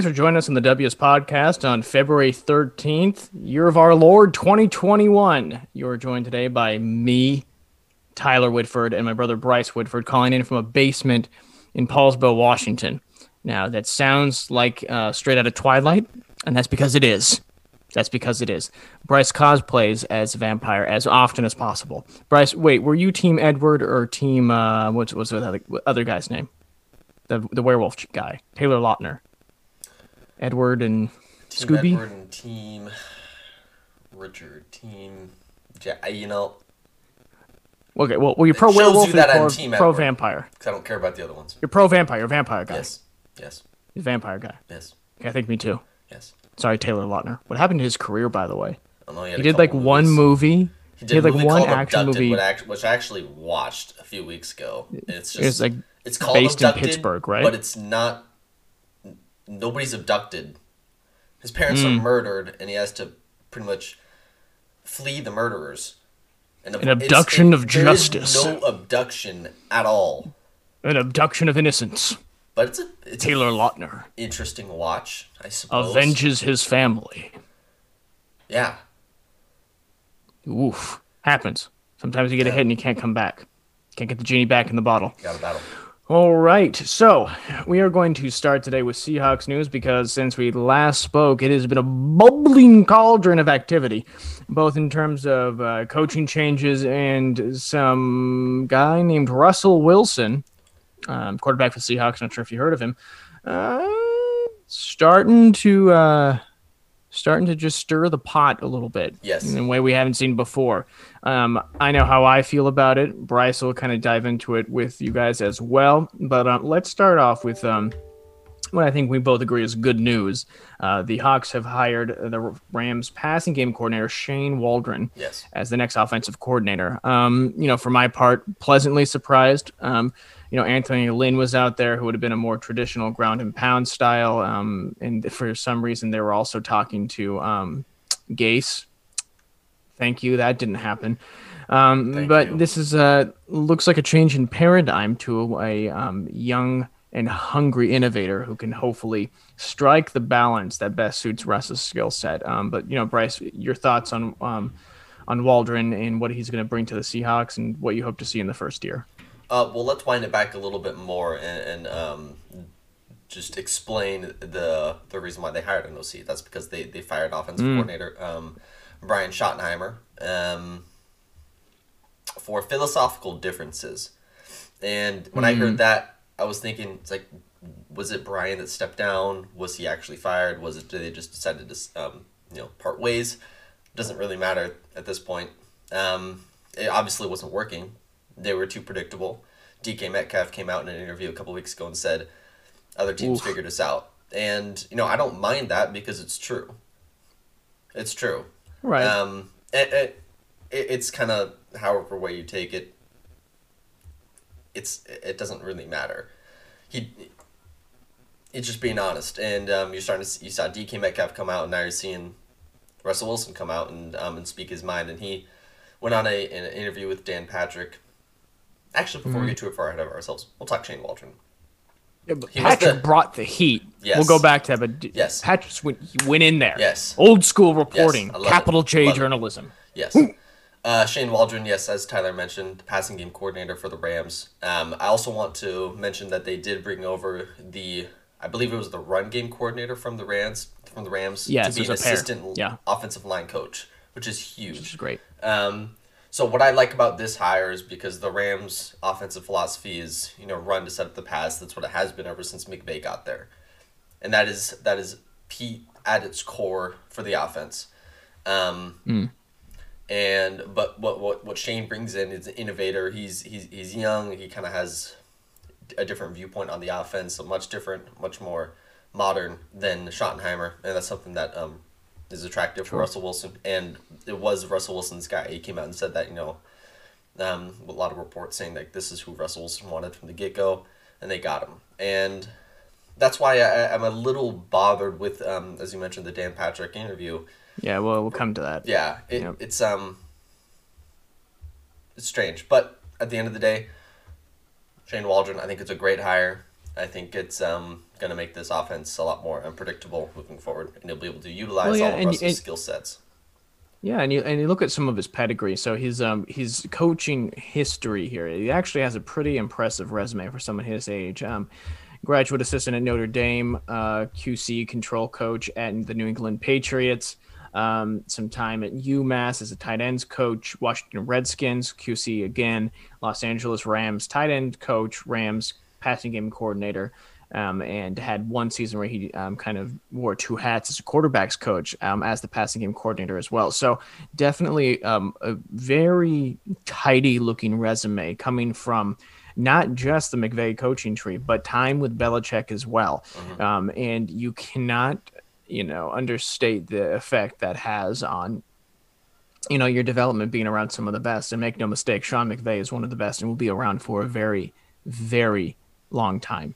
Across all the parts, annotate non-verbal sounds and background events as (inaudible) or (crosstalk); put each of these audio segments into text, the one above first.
Thanks for joining us on the WS podcast on February 13th, year of our Lord 2021. You are joined today by me, Tyler Whitford, and my brother Bryce Whitford, calling in from a basement in Poulsbo, Washington. Now, that sounds like uh, straight out of Twilight, and that's because it is. That's because it is. Bryce cosplays as a vampire as often as possible. Bryce, wait, were you Team Edward or Team uh, what's what's the other, other guy's name? The the werewolf guy, Taylor Lautner. Edward and Team Scooby. Edward and Team Richard. Team. Ja- you know, Okay, well, well, you're pro werewolf you or that I'm pro, Team pro Edward. vampire. because I don't care about the other ones. You're pro vampire. You're vampire guy. Yes. Yes. You're vampire guy. Yes. Okay, I think me too. Yes. Sorry, Taylor Lautner. What happened to his career, by the way? I know He a did like couple one movie. He did a like one action movie. Which, I actually watched a few weeks ago. It's just It's like it's called based in Pittsburgh, right? But it's not. Nobody's abducted. His parents Hmm. are murdered, and he has to pretty much flee the murderers. And An abduction of there is justice. no abduction at all. an abduction of innocence. But it's a it's Taylor a Lautner interesting watch, I suppose. avenges his family. Yeah. Oof, happens. Sometimes you get a hit and you can't come back. Can't get the genie back in the bottle. Got a battle. All right, so we are going to start today with Seahawks news because since we last spoke, it has been a bubbling cauldron of activity, both in terms of uh, coaching changes and some guy named Russell Wilson, um, quarterback for Seahawks. Not sure if you heard of him. Uh, starting to uh, starting to just stir the pot a little bit. Yes. in a way we haven't seen before. Um, I know how I feel about it. Bryce will kind of dive into it with you guys as well. But uh, let's start off with um, what I think we both agree is good news. Uh, the Hawks have hired the Rams passing game coordinator Shane Waldron Yes. as the next offensive coordinator. Um, you know, for my part, pleasantly surprised. Um, you know, Anthony Lynn was out there, who would have been a more traditional ground and pound style. Um, and for some reason, they were also talking to um, Gase. Thank you. That didn't happen. Um, but you. this is uh, looks like a change in paradigm to a um, young and hungry innovator who can hopefully strike the balance that best suits Russ's skill set. Um, but you know, Bryce, your thoughts on um, on Waldron and what he's going to bring to the Seahawks and what you hope to see in the first year. Uh, well, let's wind it back a little bit more and, and um, just explain the the reason why they hired an OC. That's because they, they fired offensive coordinator um, Brian Schottenheimer um, for philosophical differences. And when I heard that, I was thinking, it's like, was it Brian that stepped down? Was he actually fired? Was it did they just decided to um, you know part ways? Doesn't really matter at this point. Um, it obviously wasn't working. They were too predictable. DK Metcalf came out in an interview a couple weeks ago and said other teams Oof. figured us out. And you know I don't mind that because it's true. It's true. Right. Um, it, it, it, it's kind of however way you take it. It's it doesn't really matter. He, it's just being honest, and um, you're starting to see, you saw DK Metcalf come out, and now you're seeing Russell Wilson come out and um, and speak his mind, and he went on a an interview with Dan Patrick. Actually, before we get too far ahead of ourselves, we'll talk Shane Waldron. Yeah, but he was Patrick the- brought the heat. Yes. We'll go back to that, but Yes. Patrick went, went in there. Yes. Old school reporting, I love it. capital J Love it. journalism. Yes. Uh, Shane Waldron, yes, as Tyler mentioned, passing game coordinator for the Rams. Um, I also want to mention that they did bring over the, I believe it was the run game coordinator from the Rams, from the Rams, Yes, to be an was a pair. assistant Yeah. offensive line coach, which is huge. Which is huge. great. Um, so what I like about this hire is because the Rams' offensive philosophy is, you know, run to set up the pass. That's what it has been ever since McVay got there, and that is that is Pete at its core for the offense. Um, And but what what what Shane brings in is an innovator. He's he's he's young. He kind of has a different viewpoint on the offense, so much different, much more modern than Schottenheimer, and that's something that um is attractive for Russell Wilson. And it was Russell Wilson's guy. He came out and said that you know, um, a lot of reports saying like this is who Russell Wilson wanted from the get go, and they got him. And that's why I, I'm a little bothered with um as you mentioned the Dan Patrick interview. Yeah, well, we'll come to that. Yeah, it, Yep. it's um, it's strange, but at the end of the day, Shane Waldron, I think it's a great hire. I think it's um, going to make this offense a lot more unpredictable moving forward, and he'll be able to utilize Well, yeah, all of and- Russell's and- skill sets. Yeah, and you and you look at some of his pedigree. So his um his coaching history here. He actually has a pretty impressive resume for someone his age. Um, graduate assistant at Notre Dame, uh, QC control coach at the New England Patriots. Um, some time at UMass as a tight ends coach, Washington Redskins, QC again, Los Angeles Rams tight end coach, Rams passing game coordinator um, and had one season where he um, kind of wore two hats as a quarterbacks coach, um, as the passing game coordinator as well. So definitely um, a very tidy looking resume coming from not just the McVay coaching tree, but time with Belichick as well. Um, and you cannot, you know, understate the effect that has on you know your development being around some of the best and make no mistake sean mcvay is one of the best and will be around for a very very long time.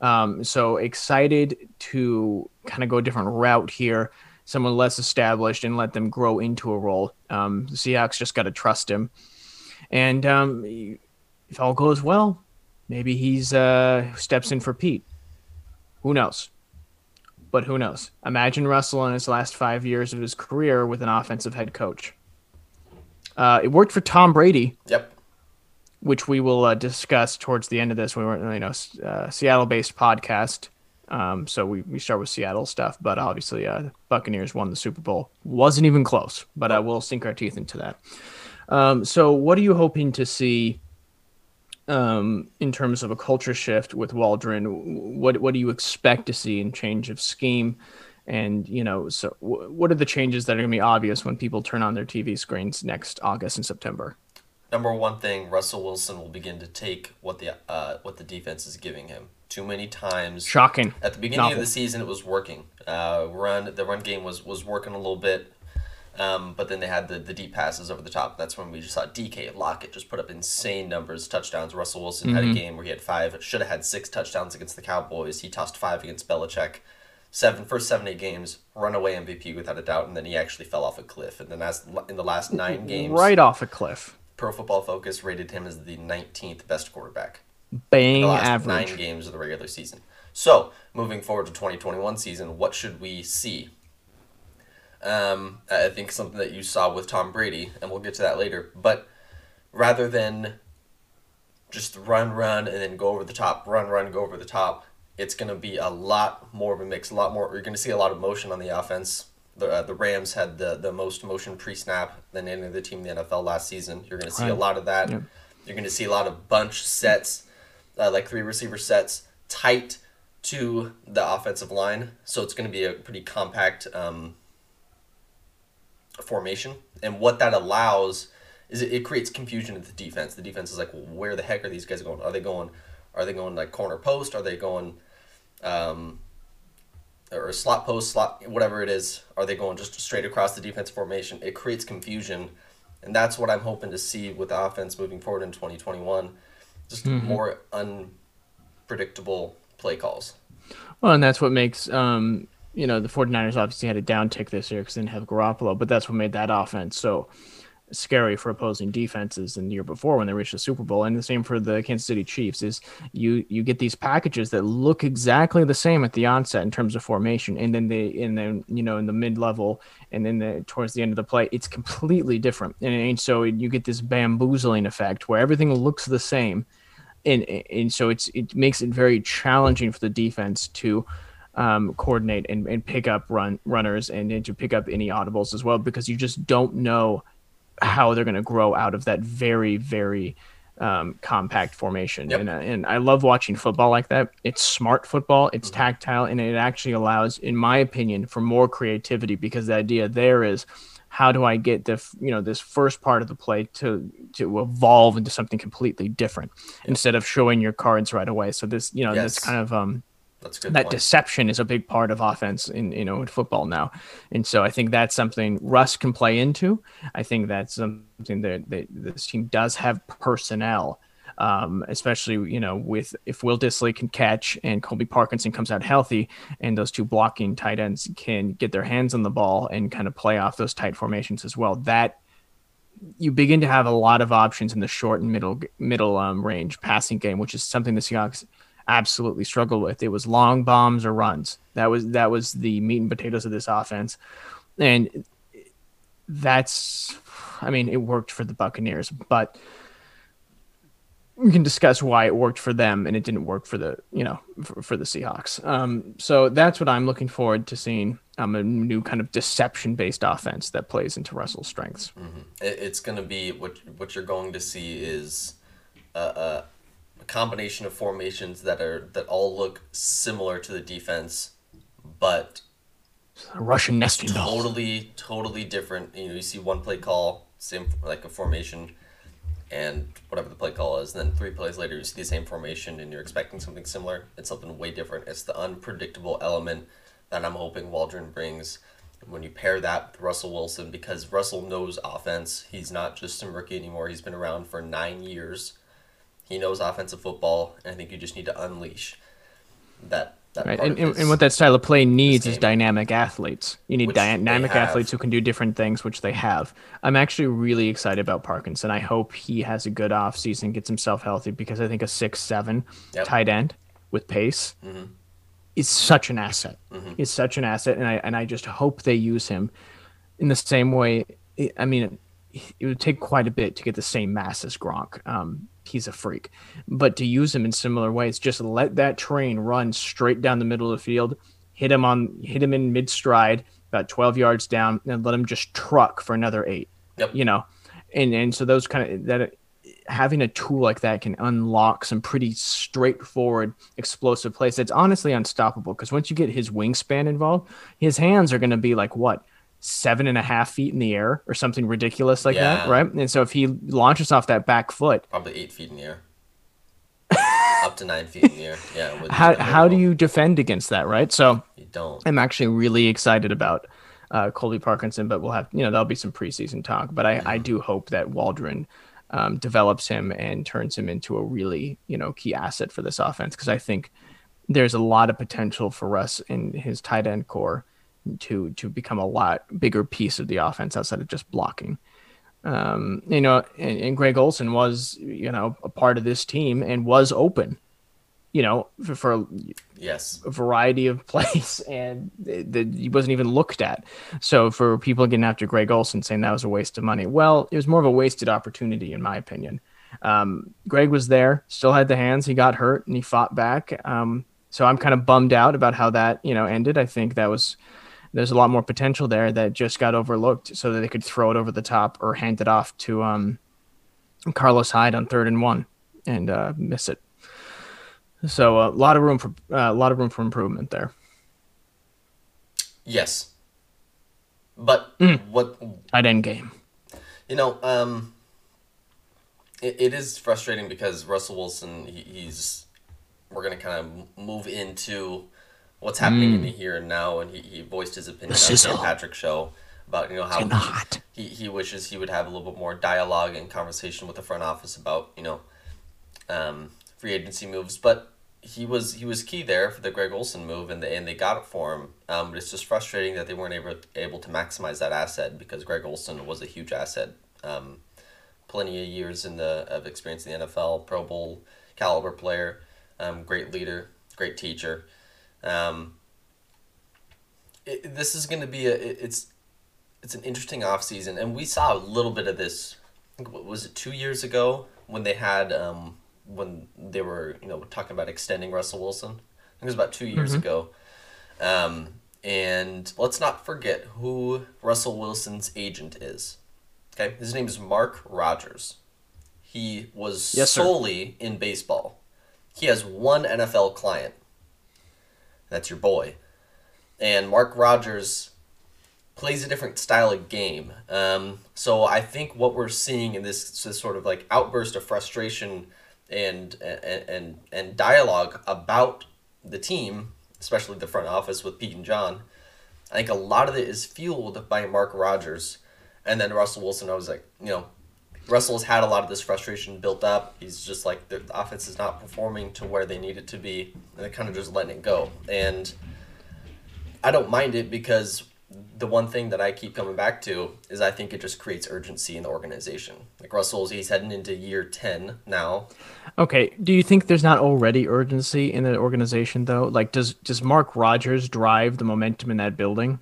Um, so excited to kind of go a different route here someone less established and let them grow into a role. Um, the seahawks just got to trust him. And um, if all goes well maybe he's uh, steps in for pete. Who knows? But who knows? Imagine russell in his last five years of his career with an offensive head coach. Uh, it worked for Tom Brady, Yep. Which we will uh, discuss towards the end of this. We were, you know, uh, Seattle-based podcast, um, so we, we start with Seattle stuff. But obviously, uh, Buccaneers won the Super Bowl. wasn't even close, but uh, we'll sink our teeth into that. Um, so, what are you hoping to see um, in terms of a culture shift with Waldron? What what do you expect to see in change of scheme? And you know, so w- what are the changes that are going to be obvious when people turn on their TV screens next August and September? Number one thing, Russell Wilson will begin to take what the uh, what the defense is giving him. Too many times. Shocking. At the beginning Novel. of the season, it was working. Uh, run the run game was was working a little bit, um, but then they had the, the deep passes over the top. That's when we just saw DK Lockett just put up insane numbers, touchdowns. Russell Wilson had a game where he had five, should have had six touchdowns against the Cowboys. He tossed five against Belichick. Seven first seven eight games, runaway MVP without a doubt, and then he actually fell off a cliff. And then as in the last nine (laughs) games, Right off a cliff. Pro Football Focus rated him as the 19th best quarterback Bang the last average. nine games of the regular season. So, moving forward to 2021 season, what should we see? Um, I think something that you saw with Tom Brady, and we'll get to that later. But rather than just run, run, and then go over the top, run, run, go over the top, it's going to be a lot more of a mix. A lot more. You're going to see a lot of motion on the offense. The, uh, the Rams had the, the most motion pre snap than any other team in the NFL last season. You're going to see a lot of that. Yep. You're going to see a lot of bunch sets, uh, like three receiver sets, tight to the offensive line. So it's going to be a pretty compact um, formation. And what that allows is it, it creates confusion in the defense. The defense is like, well, where the heck are these guys going? Are they going? Are they going like corner post? Are they going, um, or slot post, slot whatever it is? Are they going just straight across the defense formation? It creates confusion, and that's what I'm hoping to see with the offense moving forward in 2021. Just more unpredictable play calls. Well, and that's what makes um, you know, the 49ers obviously had a downtick this year because they didn't have Garoppolo, but that's what made that offense so scary for opposing defenses in the year before when they reached the Super Bowl. And the same for the Kansas City Chiefs is you you get these packages that look exactly the same at the onset in terms of formation, and then they and then you know in the mid level and then the, towards the end of the play, it's completely different. And, and so you get this bamboozling effect where everything looks the same and and so it's it makes it very challenging for the defense to um, coordinate and, and pick up run runners and, and to pick up any audibles as well because you just don't know how they're going to grow out of that very very um, compact formation. Yep. and, uh, and I love watching football like that. It's smart football. It's tactile and it actually allows in my opinion for more creativity because the idea there is how do I get the you know this first part of the play to to evolve into something completely different instead of showing your cards right away. So this you know this kind of um That's good. that point. deception is a big part of offense in you know in football now, and so I think that's something Russ can play into. I think that's something that, that this team does have personnel. Um, especially you know with if Will Dissly can catch and Colby Parkinson comes out healthy and those two blocking tight ends can get their hands on the ball and kind of play off those tight formations as well. That you begin to have a lot of options in the short and middle middle um, range passing game, which is something the Seahawks absolutely struggled with. It was long bombs or runs. That was that was the meat and potatoes of this offense, and that's, I mean, it worked for the Buccaneers, but we can discuss why it worked for them and it didn't work for the you know for, for the Seahawks. Um, so that's what I'm looking forward to seeing. Um, a new kind of deception based offense that plays into Russell's strengths. Mm-hmm. It's going to be what what you're going to see is a, a, combination of formations that are that all look similar to the defense, but Russian nesting doll. Totally, totally different. You know, you see one play call, same like a formation and whatever the play call is. And then three plays later, you see the same formation and you're expecting something similar. It's something way different. It's the unpredictable element that I'm hoping Waldron brings. When you pair that with Russell Wilson, because Russell knows offense, he's not just some rookie anymore. He's been around for nine years. He knows offensive football, and I think you just need to unleash that Right. And, and, what that style of play needs is dynamic athletes. You need dynamic athletes who can do different things, which they have. I'm actually really excited about Parkinson. I hope he has a good offseason, gets himself healthy, because I think a six seven yep. tight end with pace mm-hmm. is such an asset. Mm-hmm. Is such an asset, and I and I just hope they use him in the same way. I mean, it would take quite a bit to get the same mass as Gronk. Um, he's a freak. But to use him in similar ways, just let that train run straight down the middle of the field, hit him on hit him in mid stride, about 12 yards down, and let him just truck for another eight. Yep. You know, and and so those kind of that having a tool like that can unlock some pretty straightforward explosive plays. It's honestly unstoppable because once you get his wingspan involved, his hands are going to be like what seven and a half feet in the air or something ridiculous like yeah. that, right? And so if he launches off that back foot, (laughs) probably eight feet in the air, up to nine feet in the air. Yeah. how how do you defend against that, right? So you don't. I'm actually really excited about uh, Colby Parkinson, but we'll have you know that'll be some preseason talk. But I mm-hmm. I do hope that Waldron. Um, develops him and turns him into a really you know key asset for this offense because I think there's a lot of potential for Russ in his tight end core to to become a lot bigger piece of the offense outside of just blocking. Um, you know, and, and, Greg Olsen was you know a part of this team and was open, you know, for, for yes a variety of (laughs) plays, and that he wasn't even looked at. So for people getting after Greg Olsen saying that was a waste of money, well, it was more of a wasted opportunity in my opinion. Um, Greg was there, still had the hands. He got hurt and he fought back. Um, so I'm kind of bummed out about how that you know ended. I think that was there's a lot more potential there that just got overlooked so that they could throw it over the top or hand it off to um, Carlos Hyde on third and one and uh, miss it. So a lot of room for uh, a lot of room for improvement there. Yes, but mm. what tight end game? You know, um, it, it is frustrating because Russell Wilson he, he's we're gonna kind of move into what's happening mm. in the here and now, and he, he voiced his opinion on the Dan Patrick show about you know how he, he, he wishes he would have a little bit more dialogue and conversation with the front office about you know um, free agency moves, but he was he was key there for the Greg Olsen move, and they and they got it for him. Um, but it's just frustrating that they weren't able able to maximize that asset because Greg Olsen was a huge asset. Um, plenty of years in the of experience in the NFL, Pro Bowl caliber player, um, great leader, great teacher. Um, it, this is going to be a it, it's it's an interesting off season, and we saw a little bit of this. what was it two years ago when they had um, when they were you know talking about extending Russell Wilson. I think it was about two years mm-hmm. ago. Um, and let's not forget who Russell Wilson's agent is. Okay, his name is Mark Rodgers. He was yes, solely in baseball. He has one NFL client. That's your boy. And Mark Rodgers plays a different style of game. Um, so I think what we're seeing in this, this sort of like outburst of frustration and and and, and dialogue about the team, especially the front office with Pete and John, I think a lot of it is fueled by Mark Rodgers, And then Russell Wilson, I was like, you know, Russell's had a lot of this frustration built up. He's just like the offense is not performing to where they need it to be, and they're kind of just letting it go. And I don't mind it because the one thing that I keep coming back to is I think it just creates urgency in the organization. Like Russell's, he's heading into year 10 now. Okay, do you think there's not already urgency in the organization though? Like does does Mark Rodgers drive the momentum in that building?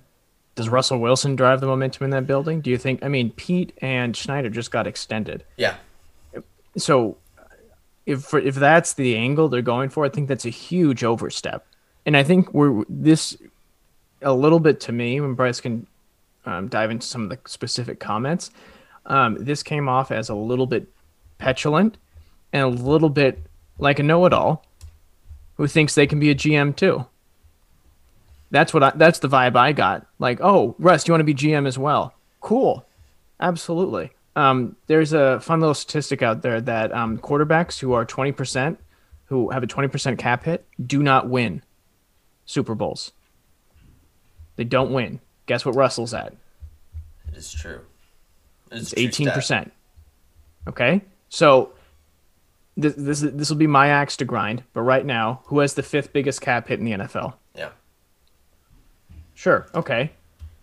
Does Russell Wilson drive the momentum in that building? Do you think I mean Pete and Schneider just got extended. Yeah. So if if that's the angle they're going for, I think that's a huge overstep. And I think we're this a little bit to me when Bryce can um, dive into some of the specific comments. Um, this came off as a little bit petulant and a little bit like a know-it-all who thinks they can be a GM too. That's what I, that's the vibe I got. Like, oh, Russ, you want to be GM as well? Cool, absolutely. Um, there's a fun little statistic out there that um, quarterbacks who are 20%, who have a 20% cap hit, do not win Super Bowls. They don't win. Guess what Russell's at? It is true. It's eighteen percent. Okay, so this this this will be my axe to grind. But right now, who has the fifth biggest cap hit in the NFL? Sure. Okay,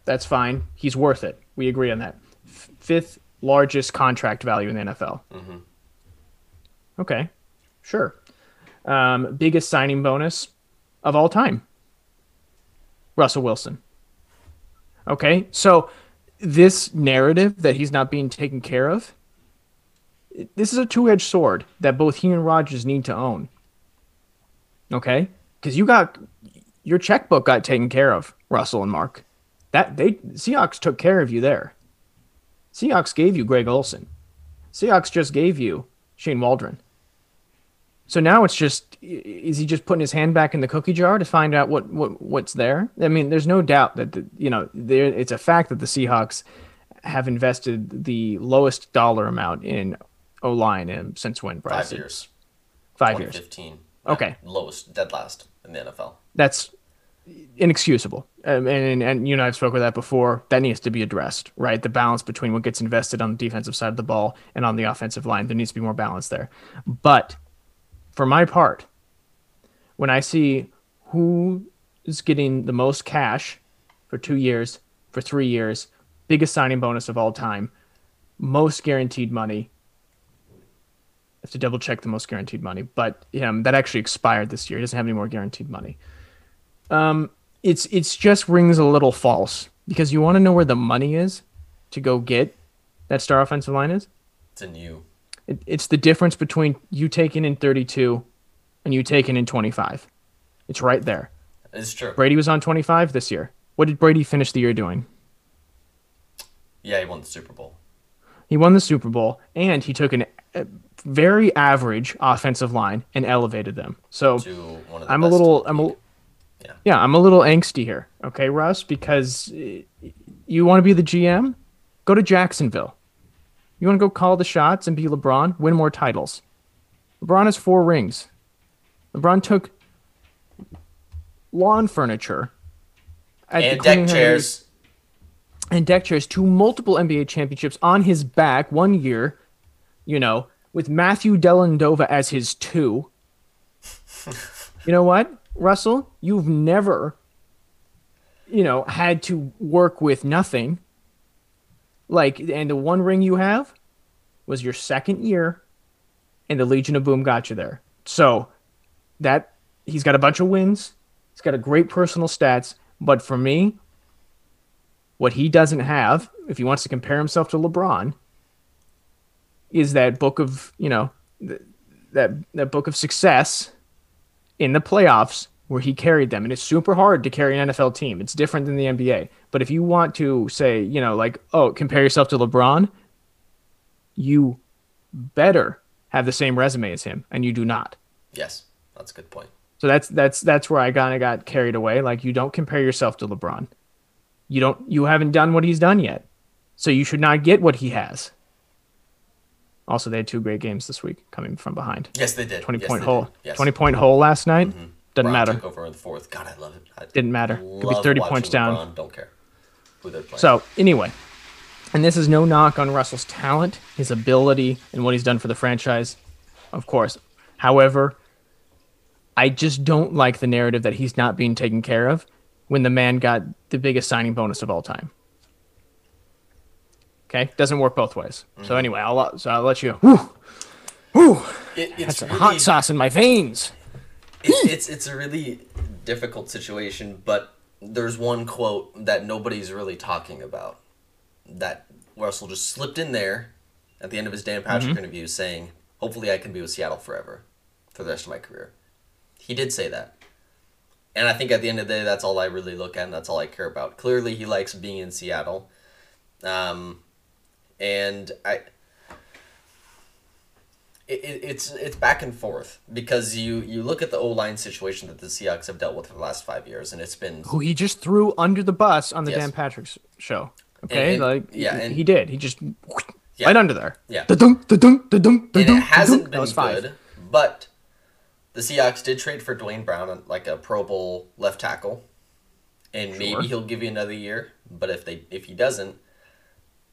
that's fine. He's worth it. We agree on that. F- fifth largest contract value in the NFL. Mm-hmm. Okay, sure. Um, biggest signing bonus of all time. Russell Wilson. Okay, so this narrative that he's not being taken care of, this is a two edged sword that both he and Rodgers need to own. Okay, because you got your checkbook got taken care of, Russell and Mark. That they Seahawks took care of you there. Seahawks gave you Greg Olsen. Seahawks just gave you Shane Waldron. So now it's just is he just putting his hand back in the cookie jar to find out what, what what's there? I mean, there's no doubt that the, you know there it's a fact that the Seahawks have invested the lowest dollar amount in O line since when? Bryce? Five years. Five years. Fifteen. Okay. Lowest, dead last in the NFL. That's inexcusable. Um, and, and you and I have spoken with that before. That needs to be addressed, right? The balance between what gets invested on the defensive side of the ball and on the offensive line. There needs to be more balance there. But for my part, when I see who is getting the most cash for two years, for three years, biggest signing bonus of all time, most guaranteed money. Have to double check the most guaranteed money, but um, that actually expired this year. He doesn't have any more guaranteed money. Um, it's it's just rings a little false because you want to know where the money is to go get that star offensive line is. It's in you. It, it's the difference between you taking in 32 and you taking in 25. It's right there. It's true. Brady was on 25 this year. What did Brady finish the year doing? Yeah, he won the Super Bowl. He won the Super Bowl, and he took an, a very average offensive line and elevated them. So I'm a little, I'm a, yeah. yeah, I'm a little angsty here. Okay, Russ, because eh, you want to be the GM, go to Jacksonville. You want to go call the shots and be LeBron, win more titles. LeBron has four rings. LeBron took lawn furniture and deck chairs and deck chairs to multiple NBA championships on his back one year, you know, with Matthew Dellavedova as his two. (laughs) you know what, Russell? You've never, you know, had to work with nothing. Like, and the one ring you have was your second year, and the Legion of Boom got you there. So that he's got a bunch of wins. He's got a great personal stats. But for me, what he doesn't have, if he wants to compare himself to LeBron, is that book of you know that that book of success in the playoffs where he carried them. And it's super hard to carry an NFL team. It's different than the NBA. But if you want to say, you know, like, oh, compare yourself to LeBron, you better have the same resume as him, and you do not. Yes, that's a good point. So that's that's that's where I kind of got carried away. Like you don't compare yourself to LeBron. You don't you haven't done what he's done yet. So you should not get what he has. Also, they had two great games this week coming from behind. Yes, they did. Twenty yes, point hole. Yes. Twenty point hole last night. Mm-hmm. Doesn't matter. Took over in the fourth. God, I love it. I Didn't matter. Could be thirty points down. LeBron. Don't care who they're playing. So anyway, and this is no knock on Russell's talent, his ability, and what he's done for the franchise, of course. However, I just don't like the narrative that he's not being taken care of when the man got the biggest signing bonus of all time. Okay, doesn't work both ways. Mm-hmm. So anyway, I'll so I'll let you. Whew, whew, It, it's that's a really, hot sauce in my veins. it's, it's it's a really difficult situation, but there's one quote that nobody's really talking about that Russell just slipped in there at the end of his Dan Patrick Mm-hmm. interview saying, "Hopefully, I can be with Seattle forever for the rest of my career." He did say that, and I think at the end of the day, that's all I really look at, and that's all I care about. Clearly, he likes being in Seattle, um, and I it, it, it's it's back and forth because you you look at the O line situation that the Seahawks have dealt with for the last five years, and it's been Who he just threw under the bus on the Yes. Dan Patrick's show. Okay, and- like yeah, he- and- he did. He just Yeah. right under there. Yeah. Da-dunk, da-dunk, da-dunk, and it hasn't da-dunk. been That five. good. But the Seahawks did trade for Duane Brown, like a Pro Bowl left tackle, and Sure. maybe he'll give you another year. But if they if he doesn't,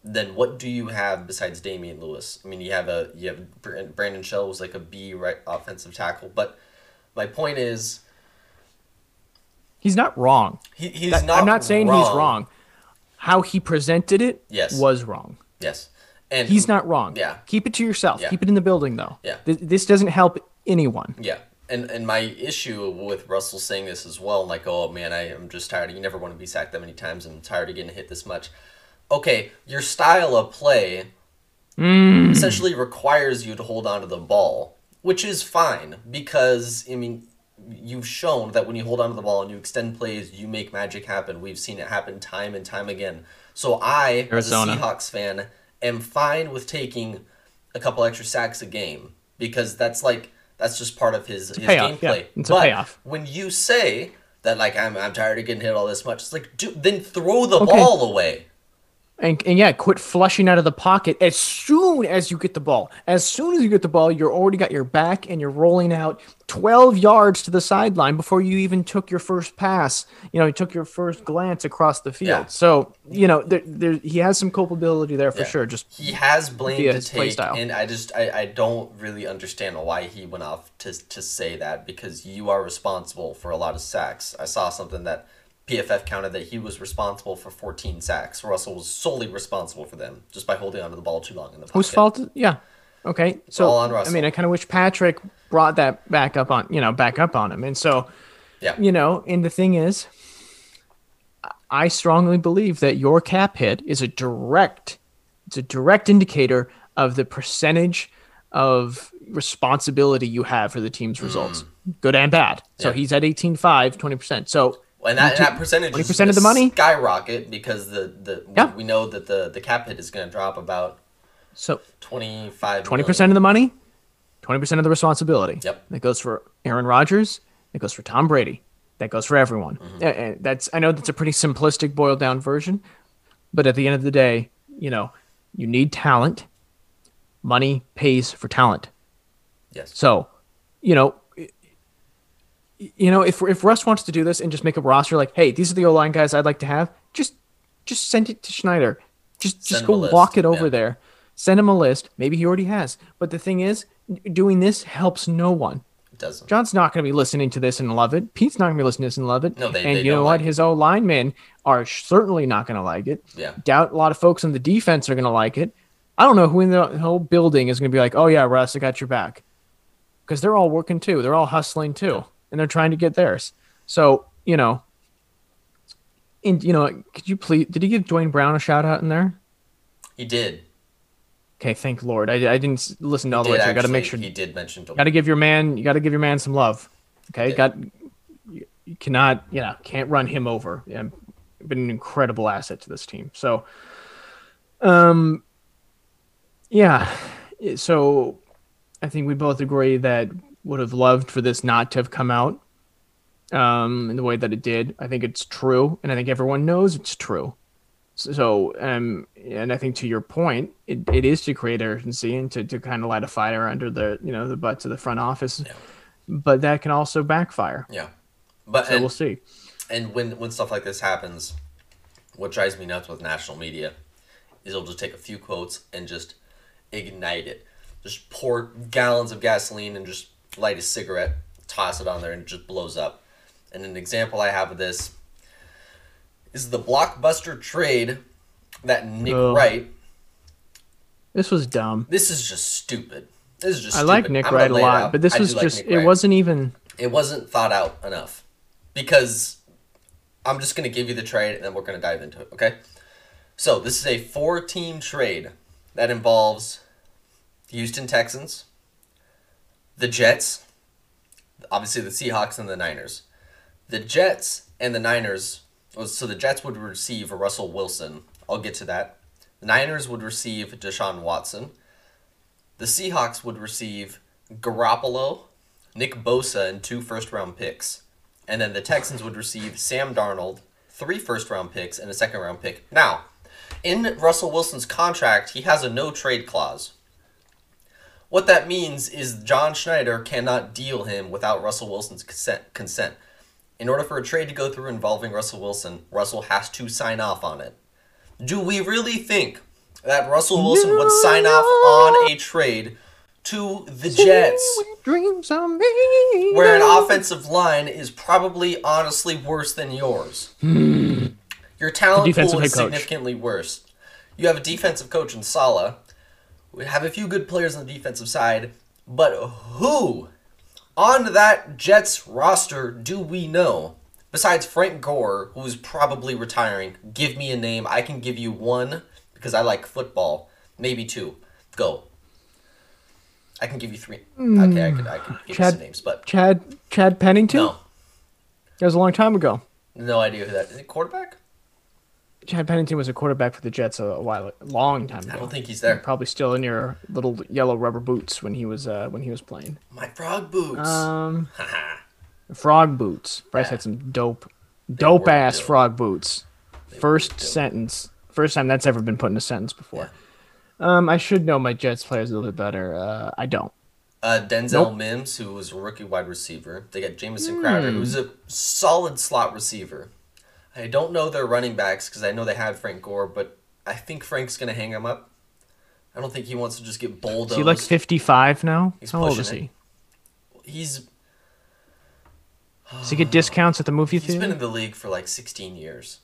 then what do you have besides Damien Lewis? I mean, you have a you have Brandon Shell was like a B right offensive tackle, but my point is He's not wrong. he, he's That- not. I'm not saying he's wrong. How he presented it Yes. was wrong. Yes, and He's not wrong. Yeah. Keep it to yourself. Yeah. Keep it in the building, though. Yeah. Th- this doesn't help anyone. Yeah, and and my issue with Russell saying this as well, like, oh man, I am just tired. You never want to be sacked that many times. I'm tired of getting hit this much. Okay, your style of play Mm. essentially requires you to hold on to the ball, which is fine because I mean. You've shown that when you hold on to the ball and you extend plays, you make magic happen. We've seen it happen time and time again. So I, Arizona. as a Seahawks fan, am fine with taking a couple extra sacks a game because that's like that's just part of his, his payoff, yeah. gameplay. It's a but payoff. when you say that, like I'm, I'm tired of getting hit all this much, it's like, dude, then throw the Okay. ball away. And, and yeah, quit flushing out of the pocket as soon as you get the ball. As soon as you get the ball, you're already got your back and you're rolling out 12 yards to the sideline before you even took your first pass. You know, you took your first glance across the field. Yeah. So, you know, there, there, he has some culpability there for Yeah. sure. Just He has blame to take, and I just I, I don't really understand why he went off to to say that because you are responsible for a lot of sacks. I saw something that PFF counted that he was responsible for 14 sacks. Russell was solely responsible for them just by holding onto the ball too long in the pocket. whose fault? Yeah. Okay. So, I mean, I kind of wish Patrick brought that back up on, you know, back up on him. And so, Yeah. you know, and the thing is, I strongly believe that your cap hit is a direct, it's a direct indicator of the percentage of responsibility you have for the team's results, good and bad. So Mm. Yeah. he's at 18.5, 20%. So And that, and that percentage 20% is of the money? skyrocket because the, the Yeah. we know that the, the cap hit is going to drop about so 25 20% of the money, 20% of the responsibility. Yep. That goes for Aaron Rodgers. That goes for Tom Brady. That goes for everyone. Mm-hmm. That's I know that's a pretty simplistic boiled down version, but at the end of the day, you know, you need talent. Money pays for talent. Yes. So, you know, you know, if if Russ wants to do this and just make a roster like, hey, these are the O line guys I'd like to have, just just send it to Schneider. Just just go him a list, walk it over yeah. there. Send him a list. Maybe he already has. But the thing is, doing this helps no one. It doesn't. John's not going to be listening to this and love it. Pete's not going to be listening to this and love it. No, they- and they you know what? like. His O linemen are certainly not going to like it. Yeah. Doubt a lot of folks on the defense are going to like it. I don't know who in the whole building is going to be like, oh, yeah, Russ, I got your back. Because they're all working too. They're all hustling too. And they're trying to get theirs. So, you know, and, you know, could you please, did he give Duane Brown a shout out in there? He did. Okay, thank Lord. I, I didn't listen all the way through. I Got to make sure he did mention Duane. got to give your man you got to give your man some love okay got you, you cannot you know can't run him over yeah, been an incredible asset to this team so um yeah so i think we both agree that would have loved for this not to have come out um in the way that it did i think it's true and i think everyone knows it's true so, um, and I think to your point, it, it is to create urgency and to, to kind of light a fire under the, you know, the butts of the front office. Yeah. But that can also backfire. Yeah. But So and, we'll see. and when when stuff like this happens, what drives me nuts with national media is they'll just take a few quotes and just ignite it. Just pour gallons of gasoline and just light a cigarette, toss it on there, and it just blows up. And an example I have of this is the blockbuster trade that Nick Ugh. Wright. This was dumb. This is just stupid. This is just. I like. Nick I'm Wright a lot, but this I was do like just it Wright. wasn't even It wasn't thought out enough because I'm just gonna give you the trade and then we're gonna dive into it. Okay. So this is a four-team trade that involves Houston Texans, the Jets, obviously the Seahawks and the Niners. The Jets and the Niners. oh, So the Jets would receive Russell Wilson. I'll get to that. The Niners would receive Deshaun Watson. The Seahawks would receive Garoppolo, Nick Bosa, and two first round picks. And then the Texans would receive Sam Darnold, three first round picks, and a second round pick. Now, in Russell Wilson's contract, he has a no trade clause. What that means is John Schneider cannot deal him without Russell Wilson's consent. consent. In order for a trade to go through involving Russell Wilson, Russell has to sign off on it. Do we really think that Russell Wilson would sign off on a trade to the Jets? dreams of me. where an offensive line is probably honestly worse than yours. Your talent Hmm. pool is coach. significantly worse. You have a defensive coach in Saleh. We have a few good players on the defensive side, but who on that Jets roster do we know? Besides Frank Gore, who's probably retiring, give me a name. I can give you one because I like football. Maybe two. Go. I can give you three. Hmm. Okay, I could I could give you Chad- some names, but Chad Chad Pennington. no, That was a long time ago. no idea who that is. It quarterback? Chad Pennington was a quarterback for the Jets a, a while, a long time ago. I don't think he's there. Probably still in your little yellow rubber boots when he was uh, when he was playing. My frog boots. Um, (laughs) frog boots. Bryce Yeah. had some dope, dope ass dope. frog boots. were First sentence. First time that's ever been put in a sentence before. Um, I should know my Jets players a little bit better. Uh, I don't. uh, Denzel Nope. Mims, who was a rookie wide receiver. They got Jamison Hmm. Crowder, who's a solid slot receiver. I don't know their running backs because I know they had Frank Gore, but I think Frank's gonna hang him up. I don't think he wants to just get Is bulldozed. he like 55 now? He's How old is it. he? he's Does he get discounts at the movie he's theater? He's been in the league for like 16 years.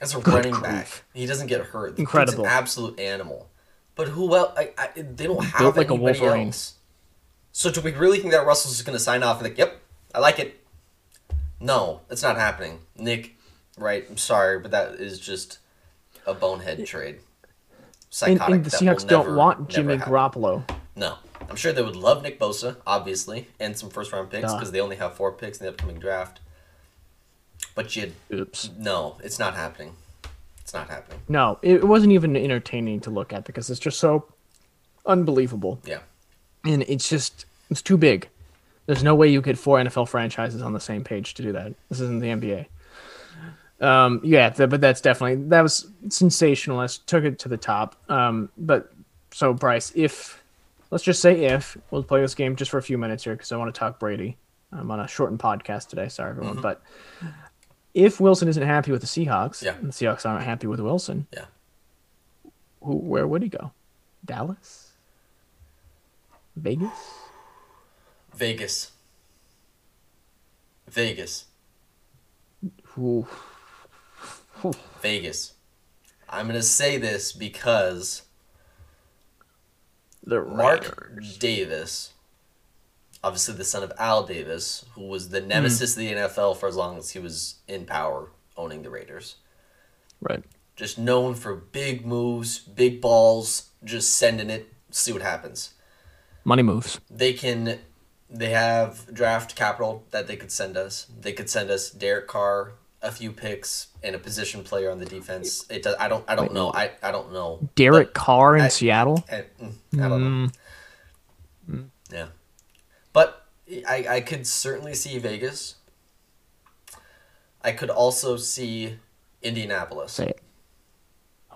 As a Good running grief. back, he doesn't get hurt. The Incredible. an absolute animal. But who else? I, I, they don't have Built like a Wolverine. else. So do we really think that Russell's just going to sign off and like, yep, I like it? No, it's not happening. Nick, right? I'm sorry, but that is just a bonehead trade. and, Psychotic. and the that will Seahawks don't want Jimmy. Garoppolo. No, I'm sure they would love Nick Bosa, obviously, and some first round picks because they only have four picks in the upcoming draft. But you, Oops. no, it's not happening. It's not happening. No, it wasn't even entertaining to look at because it's just so unbelievable. Yeah. And it's just it's too big. There's no way you get four NFL franchises on the same page to do that. This isn't the NBA. Um, yeah, th- but that's definitely that was sensationalist. Took it to the top. Um, but so Bryce, if let's just say if we'll play this game just for a few minutes here because I want to talk Brady. I'm on a shortened podcast today. Sorry everyone, but if Wilson isn't happy with the Seahawks, Yeah. and the Seahawks aren't happy with Wilson, Yeah. who, where would he go? Dallas, Vegas. Vegas. Vegas. Ooh. Vegas. I'm going to say this because The Mark Raiders. Davis, obviously the son of Al Davis, who was the hmm. nemesis of the NFL for as long as he was in power owning the Raiders. Right. Just known for big moves, big balls, just sending it, see what happens. Money moves. They can they have draft capital that they could send us. They could send us Derek Carr, a few picks, and a position player on the defense. It does I don't I don't know. I, I don't know. Derek But- Carr in I- Seattle. I, mm, I don't know. Yeah. But I, I could certainly see Vegas. I could also see Indianapolis.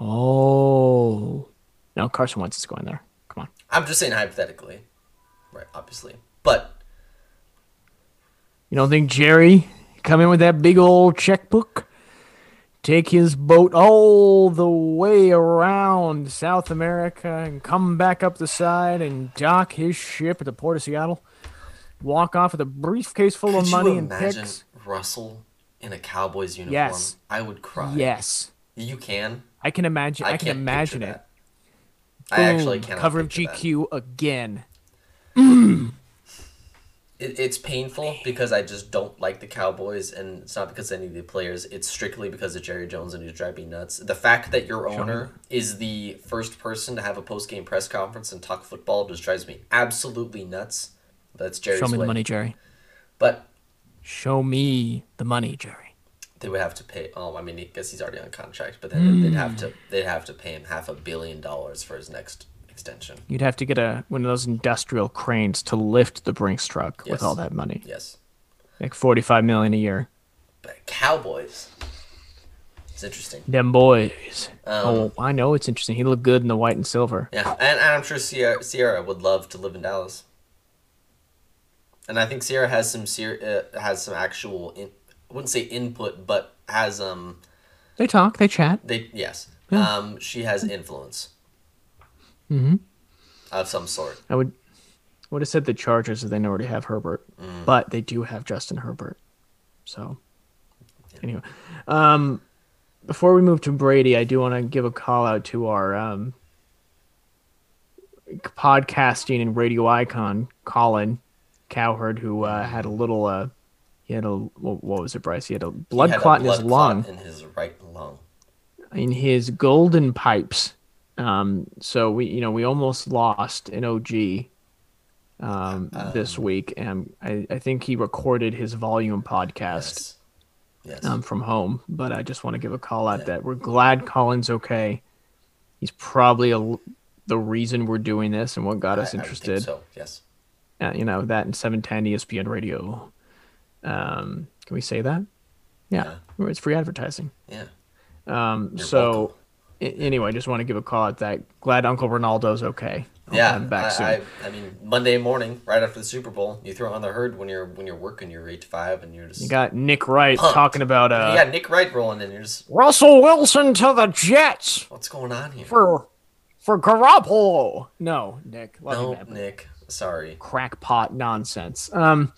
Oh. No, Carson Wentz is going there. Come on. I'm just saying hypothetically. Right, obviously. But You don't think Jerry come in with that big old checkbook? Take his boat all the way around South America and come back up the side and dock his ship at the port of Seattle? Walk off with a briefcase full could of money and imagine picks? Russell in a Cowboys uniform, Yes. I would cry. Yes. You can. I can imagine. I, can can't imagine it. that. I actually Boom, cannot. Cover of picture that. GQ again. (clears throat) It, it's painful because I just don't like the Cowboys, and it's not because of any of the players. It's strictly because of Jerry Jones, and he's driving me nuts. The fact that your owner is the first person to have a post game press conference and talk football just drives me absolutely nuts. That's Jerry's Show me way. the money, Jerry. But Show me the money, Jerry. they would have to pay. Oh, I mean, I guess he's already on contract, but then they'd hmm. have to they'd have to pay him half a billion dollars for his next extension. You'd have to get a one of those industrial cranes to lift the Brinks truck Yes. with all that money. Yes, Like forty-five million a year. but Cowboys. It's interesting. Them boys. Um, oh, I know it's interesting. He looked good in the white and silver. Yeah, and, and I'm sure Ciara, Ciara would love to live in Dallas. And I think Ciara has some Ciara, uh, has some actual in, I wouldn't say input, but has um They talk. They chat. they yes Yeah. um she has influence Mm-hmm. of some sort. I would would have said the Chargers if they already have Herbert, Mm. but they do have Justin Herbert. So anyway, um, before we move to Brady, I do want to give a call out to our um, podcasting and radio icon Colin Cowherd, who uh, had a little uh, he had a what was it, Bryce? He had a blood had a clot in his clot lung. in his right lung. in his golden pipes. Um, so we, you know, we almost lost an OG um, this week, and I, I think he recorded his volume podcast Yes. Yes. um, from home. But I just want to give a call out that we're glad Colin's okay. He's probably a, the reason we're doing this and what got us I would think interested. so yes. Uh, you know that in 710 ESPN Radio. Um, can we say that? Yeah, it's free advertising. Yeah. Um, You're so welcome. Anyway, just want to give a call out that glad Uncle Ronaldo's okay. I'll Yeah, back soon. I, I, I mean, Monday morning, right after the Super Bowl, you throw on the herd when you're when you're working your eight to five, and you're just you got Nick Wright Pumped. talking about uh, got Nick Wright rolling in. You're just Russell Wilson to the Jets what's going on here? for for Garoppolo. No, Nick, love you, no, Nick, sorry. crackpot nonsense. Um,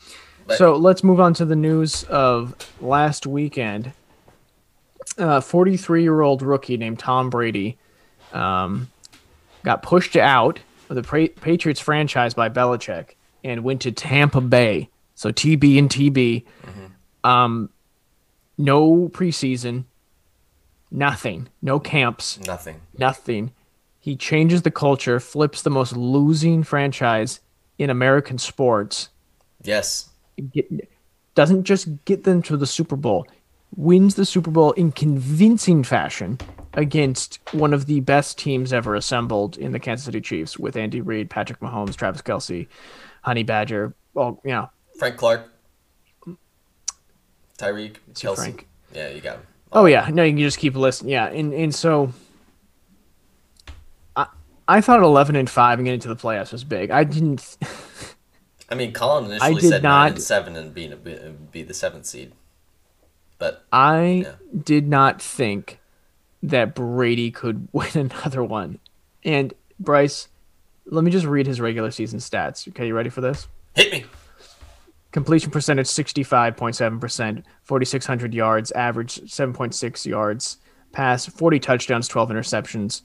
But- so let's move on to the news of last weekend. Uh, 43 year old rookie named Tom Brady um, got pushed out of the pra- Patriots franchise by Belichick and went to Tampa Bay. So TB and TB. Um, no preseason, nothing, no camps, Nothing. nothing. He changes the culture, flips the most losing franchise in American sports. Yes. Get, doesn't just get them to the Super Bowl, wins the Super Bowl in convincing fashion against one of the best teams ever assembled in the Kansas City Chiefs with Andy Reid, Patrick Mahomes, Travis Kelce, Honey Badger. Well, you know, Frank Clark. Tyreek. Kelce. Frank. Yeah, you got him. Oh yeah, no, you can just keep listening. Yeah, and and so I I thought eleven and five and getting to the playoffs was big. I didn't. (laughs) I mean, Colin initially did said nine and seven and being a, be the seventh seed, but I Yeah. did not think that Brady could (laughs) win another one. And Bryce, let me just read his regular season stats. Okay, you ready for this? hit me. Completion percentage 65.7%, 4,600 yards, average 7.6 yards, pass 40 touchdowns, 12 interceptions,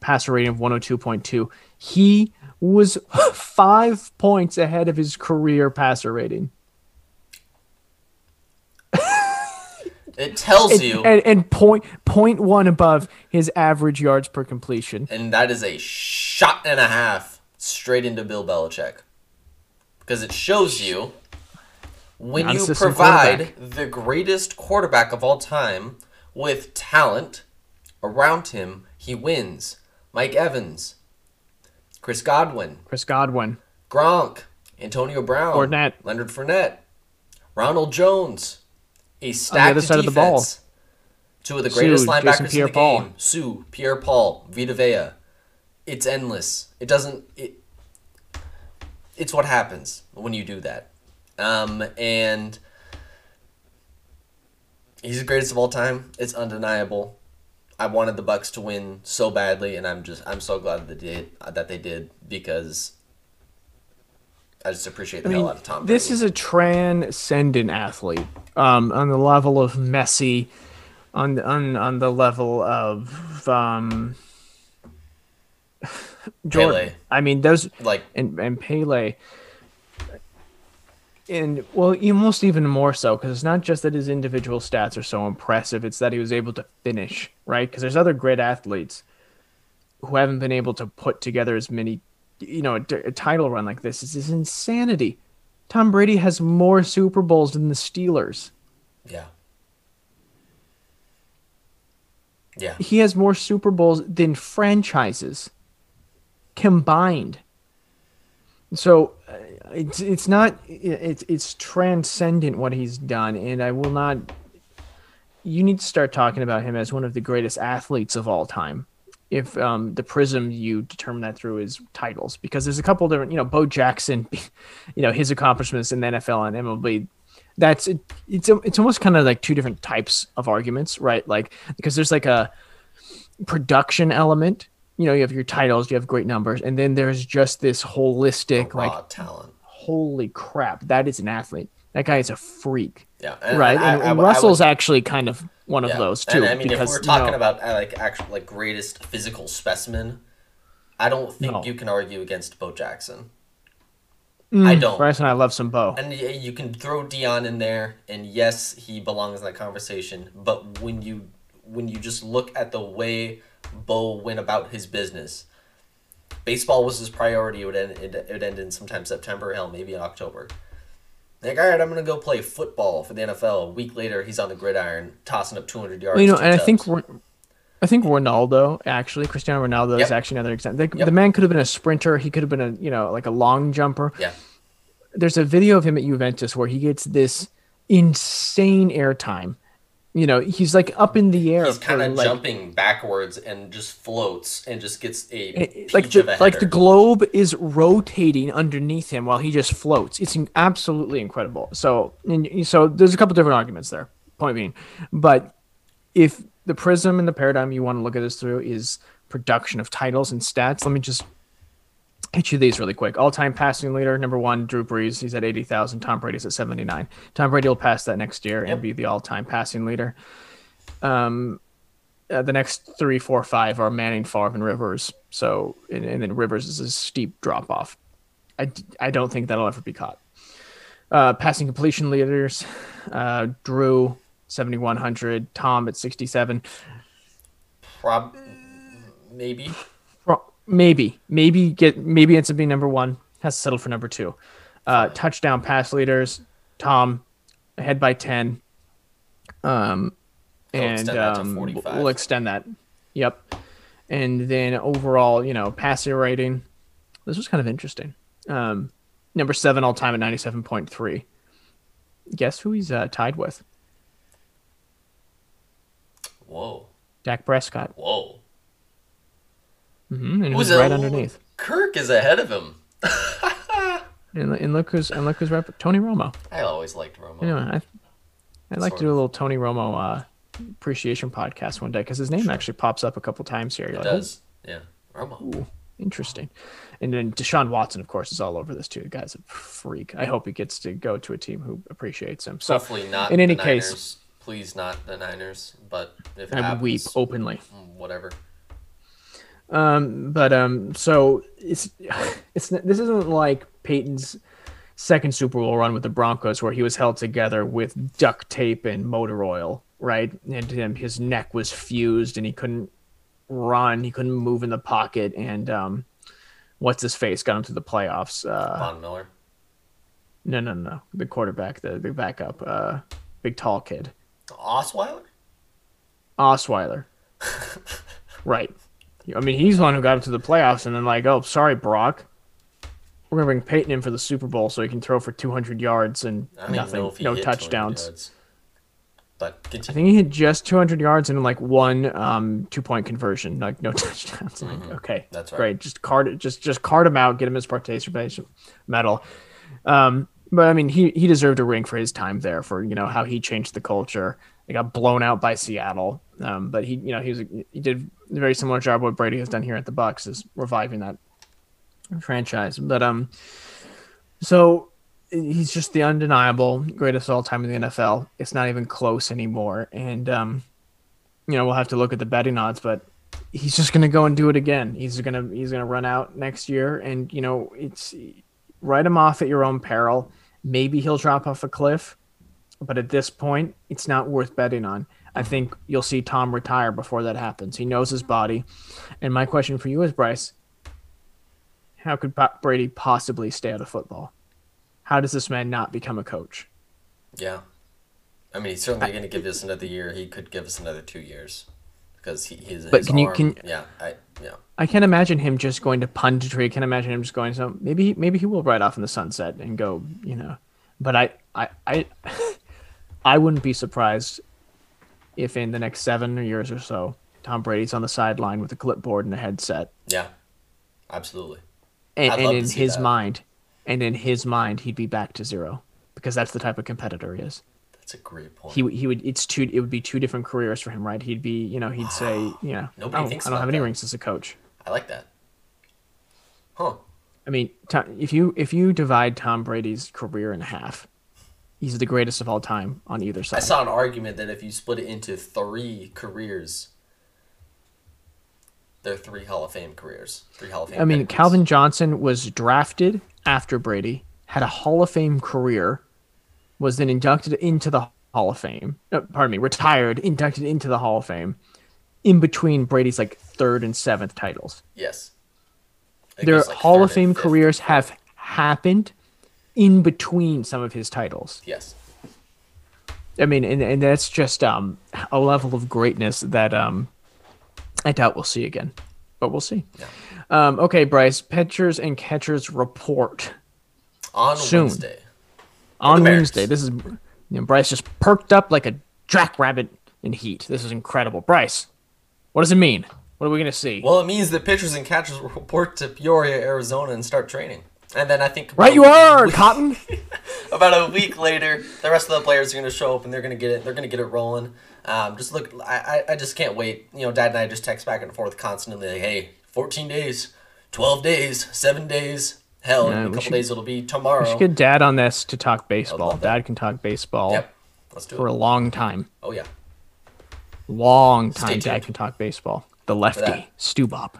passer rating of 102.2. He was (laughs) five points ahead of his career passer rating. It tells And, you, and, and point, point one above his average yards per completion. and that is a shot and a half straight into Bill Belichick, because it shows you when Not you provide the greatest quarterback of all time with talent around him, he wins. Mike Evans, Chris Godwin, Chris Godwin, Gronk, Antonio Brown, Fournette. Leonard Fournette, Ronald Jones, a stacked other side of the ball. Two of the greatest Suh, linebackers in the Pierre-Paul. game. Suh, Pierre Paul, Vita Vea. It's endless. It doesn't. It, it's what happens when you do that. Um, and he's the greatest of all time. It's undeniable. I wanted the Bucs to win so badly, and I'm just I'm so glad that they did that they did because I just appreciate the hell out of Tom. Brady. This is a transcendent athlete um, on the level of Messi, on on on the level of um, (sighs) Jordan. Pele. I mean, those like and and Pele. And well, almost even more so because it's not just that his individual stats are so impressive; it's that he was able to finish right. Because there's other great athletes who haven't been able to put together as many, you know, a, a title run like this. This is insanity. Tom Brady has more Super Bowls than the Steelers. yeah. Yeah. He has more Super Bowls than franchises combined. So uh, it's it's not it's it's transcendent what he's done, and I will not. You need to start talking about him as one of the greatest athletes of all time. If um, the prism you determine that through is titles, because there's a couple different, you know, Bo Jackson, (laughs) you know, his accomplishments in the NFL and MLB. That's it, it's it's almost kind of like two different types of arguments, right? Like because there's like a production element you know you have your titles you have great numbers and then there's just this holistic like talent. holy crap that is an athlete that guy is a freak Yeah. And right I- and, I- and I would- Russell's actually kind of one of those too And I mean, because if we're you talking know, about uh, like actual like greatest physical specimen, I don't think No. you can argue against Bo Jackson. mm, I don't. Bryce and I love some Bo And you can throw Deion in there, and yes, he belongs in that conversation. But when you when you just look at the way Bo went about his business, baseball was his priority. It would end. It, it would end in sometime September, hell, maybe in October. Like, all right, I'm gonna go play football for the NFL. A week later, he's on the gridiron, tossing up 200 yards. well, you know and I think we're I think Ronaldo actually Cristiano Ronaldo is actually another example. The, Yep. the man could have been a sprinter. He could have been a you know like a long jumper. yeah, there's a video of him at Juventus where he gets this insane airtime. You know, he's like up in the air. he's kind of like, jumping backwards and just floats and just gets a it- peach like of a the, like the globe is rotating underneath him while he just floats. It's absolutely incredible. So, and, so there's a couple different arguments there. Point being, but if the prism and the paradigm you want to look at this through is production of titles and stats, let me just hit you these really quick. All-time passing leader, number one, Drew Brees. He's at eighty thousand. Tom Brady's at seventy-nine. Tom Brady will pass that next year Yep. and be the all-time passing leader. Um, uh, the next three, four, five are Manning, Favre, and Rivers. So, and, and then Rivers is a steep drop off. I, I don't think that'll ever be caught. Uh, passing completion leaders, uh, Drew, 7,100, Tom at 67. Prob- maybe. Maybe, maybe get, maybe ends up being number one, has to settle for number two. Uh, touchdown pass leaders, Tom, ahead by 10. Um, He'll and um, 45. we'll extend that. Yep. And then overall, you know, passer rating. This was kind of interesting. Um, number seven all time at ninety seven point three. Guess who he's uh, tied with? Whoa. Dak Prescott. Whoa. Hmm And Who's right a- underneath? Kirk is ahead of him. (laughs) And, and look who's and look who's right. Tony Romo. I always liked Romo. Anyway, I, I'd like to do a little Tony Romo uh, appreciation podcast one day because his name actually pops up a couple times here. You're it like, "Oh, does. Yeah. Romo. Ooh, interesting. And then Deshaun Watson, of course, is all over this too. The guy's a freak. I hope he gets to go to a team who appreciates him. So Hopefully not in any the case- Niners. Please not the Niners, but if it I happens, weep openly. whatever. Um, but um, so it's it's this isn't like Peyton's second Super Bowl run with the Broncos where he was held together with duct tape and motor oil, right? And him, his neck was fused and he couldn't run, he couldn't move in the pocket, and um, what's his face got him to the playoffs. Uh, Von Miller. no, no, no, the quarterback, the the backup, uh, big tall kid, Osweiler? Osweiler. (laughs) right. I mean, he's the one who got him to the playoffs, and then like, oh, sorry, Brock. We're gonna bring Peyton in for the Super Bowl so he can throw for 200 yards and nothing, no touchdowns. But I think he hit just 200 yards and like one um, two point conversion, like no (laughs) touchdowns. Like, okay, Mm-hmm. That's right. great. Just card, just just card him out, get him his participation medal. Um, but I mean, he he deserved a ring for his time there for you know how he changed the culture. They got blown out by Seattle, um, but he you know he was he did a very similar job what Brady has done here at the Bucs is reviving that franchise. But um, So he's just the undeniable greatest of all time in the NFL. It's not even close anymore. And um, you know, we'll have to look at the betting odds, but he's just gonna go and do it again. He's gonna he's gonna run out next year, and you know, it's write him off at your own peril. Maybe he'll drop off a cliff, but at this point, it's not worth betting on. I think you'll see Tom retire before that happens. He knows his body. And my question for you is, Bryce, how could Brady possibly stay out of football? How does this man not become a coach? Yeah. I mean, he's certainly going to give us another year. He could give us another two years because he, he's. But can you can? Yeah, I yeah. I can't imagine him just going to punditry. I can't imagine him just going. So maybe maybe he will ride off in the sunset and go. You know, but I I I (laughs) I wouldn't be surprised if in the next seven years or so, Tom Brady's on the sideline with a clipboard and a headset. Yeah, absolutely. And, and in his that. mind, and in his mind, he'd be back to zero because that's the type of competitor he is. That's a great point. He he would it's two it would be two different careers for him, right? He'd be you know he'd say you know nobody I thinks I don't have any rings as a coach. I like that. Huh. I mean, if you if you divide Tom Brady's career in half, he's the greatest of all time on either side. I saw an argument that if you split it into three careers, they're three Hall of Fame careers. Three Hall of Fame. I mean, Calvin Johnson was drafted after Brady, had a Hall of Fame career, was then inducted into the Hall of Fame. Uh, pardon me, retired, inducted into the Hall of Fame, in between Brady's like third and seventh titles. Yes. Their like Hall of Fame careers have happened in between some of his titles. Yes. I mean, and, and that's just um, a level of greatness that um, I doubt we'll see again, but we'll see. Yeah. Um, okay, Bryce, pitchers and catchers report on soon. Wednesday. On Wednesday, this is you know, Bryce just perked up like a jackrabbit in heat. This is incredible, Bryce. What does it mean? What are we gonna see? Well, it means that pitchers and catchers report to Peoria, Arizona, and start training. And then I think right you are, (laughs) Cotton. (laughs) about a week later, the rest of the players are going to show up and they're going to get it. They're going to get it rolling. Um, just look, I, I just can't wait. You know, Dad and I just text back and forth constantly. Like, hey, 14 days, 12 days, seven days. Hell, yeah, in a couple should, days it'll be tomorrow. We should get Dad on this to talk baseball. Dad can talk baseball. Yep, let's do for it. a long time. Oh yeah, long time. Dad can talk baseball. The lefty, Stu Bob.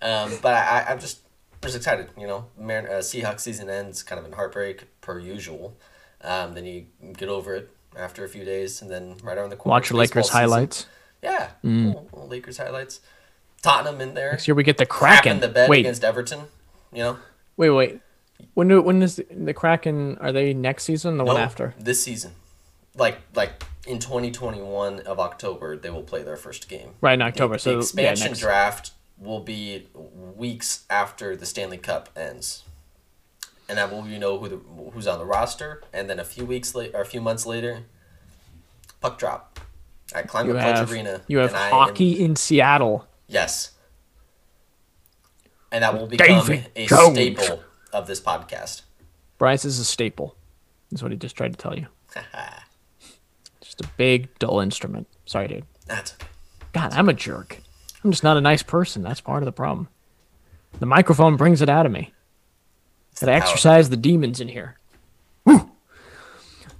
Um, but I, I'm just just excited. You know, Mar- uh, Seahawks season ends kind of in heartbreak per usual. Um, then you get over it after a few days, and then right around the corner. Watch Lakers season. highlights. Yeah, mm. little, little Lakers highlights. Tottenham in there. Next year we get the Kraken. the bed wait. against Everton. You know. Wait, wait. When do, when is the, the Kraken? Are they next season? The no, one after? This season, like like in twenty twenty one of October, they will play their first game. Right in October. The, so the expansion yeah, draft will be weeks after the Stanley Cup ends, and that will you know who the, who's on the roster, and then a few weeks later, or a few months later, puck drop at Climate Pledge Arena. You have hockey am, in Seattle. Yes, and that will become David a Jones. staple of this podcast. Bryce is a staple. Is what he just tried to tell you. (laughs) just a big dull instrument. Sorry, dude. That's. God, I'm a jerk. I'm just not a nice person. That's part of the problem. The microphone brings it out of me. Gotta exercise the demons in here. Woo!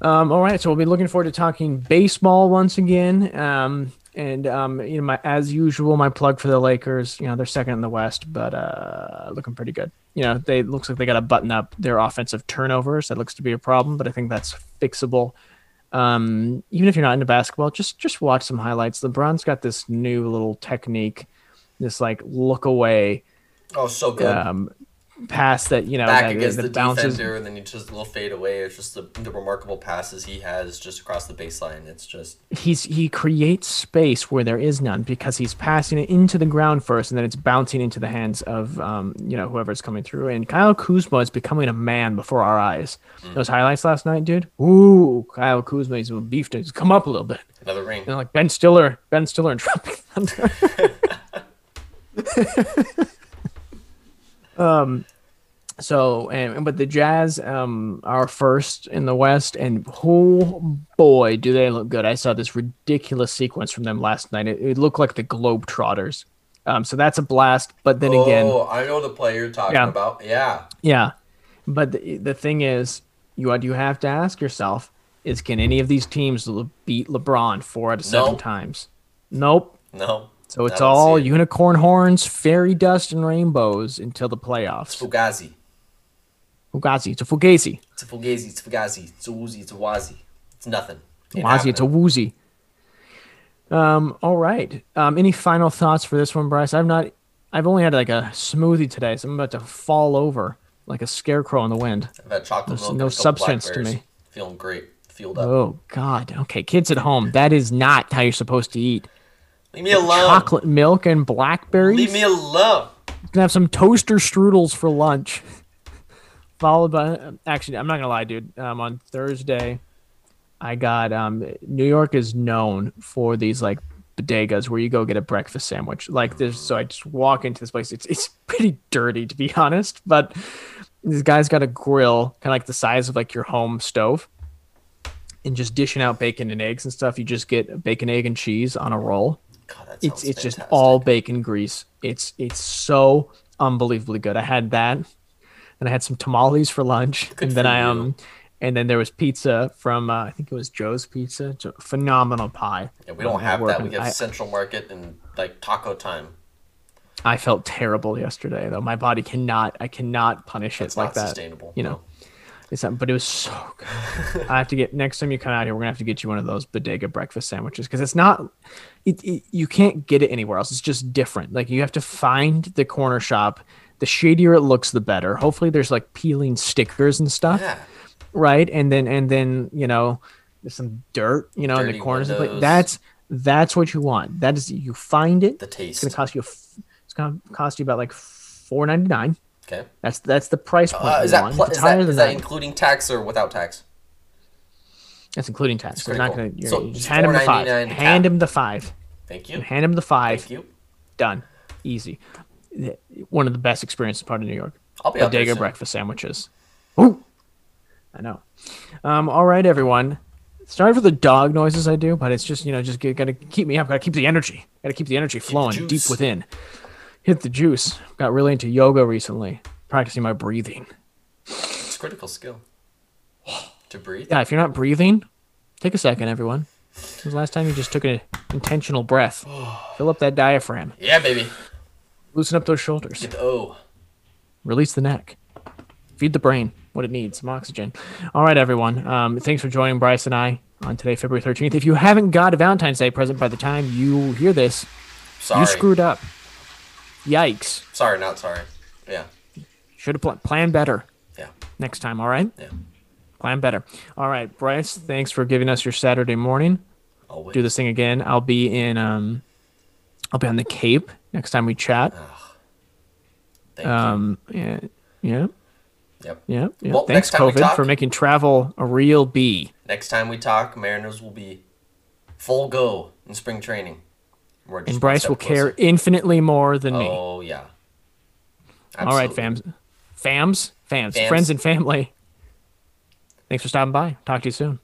Um, all right, so we'll be looking forward to talking baseball once again. Um, and um, you know, my as usual, my plug for the Lakers. You know, they're second in the West, but uh, looking pretty good. You know, they looks like they got to button up their offensive turnovers. That looks to be a problem, but I think that's fixable. Um, even if you're not into basketball, just just watch some highlights. LeBron's got this new little technique, this like look away. Oh, so good. Um, pass that you know back that, against that the bounces. defender, and then you just a little fade away. It's just the, the remarkable passes he has just across the baseline. It's just he's he creates space where there is none because he's passing it into the ground first, and then it's bouncing into the hands of um, you know whoever's coming through. And Kyle Kuzma is becoming a man before our eyes. Mm. Those highlights last night, dude. Ooh, Kyle Kuzma, he's beefed. He's come up a little bit. Another ring. You know, like Ben Stiller, Ben Stiller and Tropic Thunder. (laughs) (laughs) (laughs) um so and but the Jazz um are first in the West and oh boy do they look good. I saw this ridiculous sequence from them last night. It, it looked like the Globetrotters. Um so that's a blast, but then oh, again I know the play you're talking yeah. about. Yeah. Yeah. But the, the thing is, you what you have to ask yourself is, can any of these teams beat LeBron four out of seven Nope. times? Nope. No. So it's all it. unicorn horns, fairy dust, and rainbows until the playoffs. Fugazi. Fugazi, it's a fugazi. It's a Fugazi. It's a Fugazi. It's a Woozy. It's a Wazi. It's nothing. Ain't Wazi, it's a woozy. Um, all right. Um, any final thoughts for this one, Bryce? I've not. I've only had like a smoothie today, so I'm about to fall over like a scarecrow in the wind. I've had chocolate There's milk. no and a couple substance to me. Feeling great. Fueled up. Oh God. Okay, kids at home, that is not how you're supposed to eat. Leave me alone. Chocolate milk and blackberries. Leave me alone. gonna have some toaster strudels for lunch. (laughs) Followed by, actually, I'm not gonna lie, dude. Um, on Thursday, I got um, New York is known for these like bodegas where you go get a breakfast sandwich. Like this, so I just walk into this place. It's it's pretty dirty to be (laughs) honest, but this guy's got a grill, kind of like the size of like your home stove, and just dishing out bacon and eggs and stuff. You just get bacon, egg, and cheese on a roll God, it's it's just all bacon grease. It's it's so unbelievably good. I had that, and I had some tamales for lunch, Good and then I you. um, and then there was pizza from uh, I think it was Joe's Pizza. Phenomenal pie. Yeah, we don't have that. We have I, Central Market and like Taco Time. I felt terrible yesterday though. My body cannot. I cannot punish It's it like not that. sustainable. You know. no. It's not, but it was so good. (laughs) I have to get next time you come out here. We're gonna have to get you one of those bodega breakfast sandwiches because it's not. It, it you can't get it anywhere else. It's just different. Like you have to find the corner shop. The shadier it looks, the better. Hopefully, there's like peeling stickers and stuff, Yeah. right? And then and then you know there's some dirt, you know, in the corners. Windows. that's that's what you want. That is you find it. The taste. It's gonna cost you. It's gonna cost you about like four ninety nine. Okay. That's that's the price point. Uh, is that pl- is that, is that including tax or without tax? That's including tax. They're not pretty gonna. You're, So you just hand him the five. $4.99 Hand cap. him the five. Thank you. Hand him the five. Thank you. Done. Easy. One of the best experiences part of New York. I'll be out there Bodega breakfast sandwiches. Ooh. I know. Um, all right, everyone. Sorry for the dog noises I do, but it's just you know just gotta keep me up. Gotta keep the energy. Gotta keep the energy flowing deep within. Hit the juice. Got really into yoga recently, practicing my breathing. It's a critical skill. (sighs) To breathe. Yeah, if you're not breathing, take a second, everyone. When was the last time you just took an intentional breath? (sighs) Fill up that diaphragm. Yeah, baby. Loosen up those shoulders. Get the O. Release the neck. Feed the brain what it needs, some oxygen. All right, everyone. Um, thanks for joining Bryce and I on today, February 13th. If you haven't got a Valentine's Day present by the time you hear this, Sorry. you screwed up. Yikes. Sorry, not sorry. Yeah. Should have pl- planned better Yeah. next time, all right? Yeah. Plan better. All right, Bryce, thanks for giving us your Saturday morning. Always. do this thing again. I'll be in um I'll be on the Cape next time we chat. Thank Um yeah, yeah, you. Yep. yeah. yeah. Well, Thanks next time we COVID talk- for making travel a real B. Next time we talk, Mariners will be full go in spring training. And Bryce will care infinitely more than me. Oh yeah. All right, Absolutely. fams. Fams, fams, Fams. friends and family. Thanks for stopping by. Talk to you soon.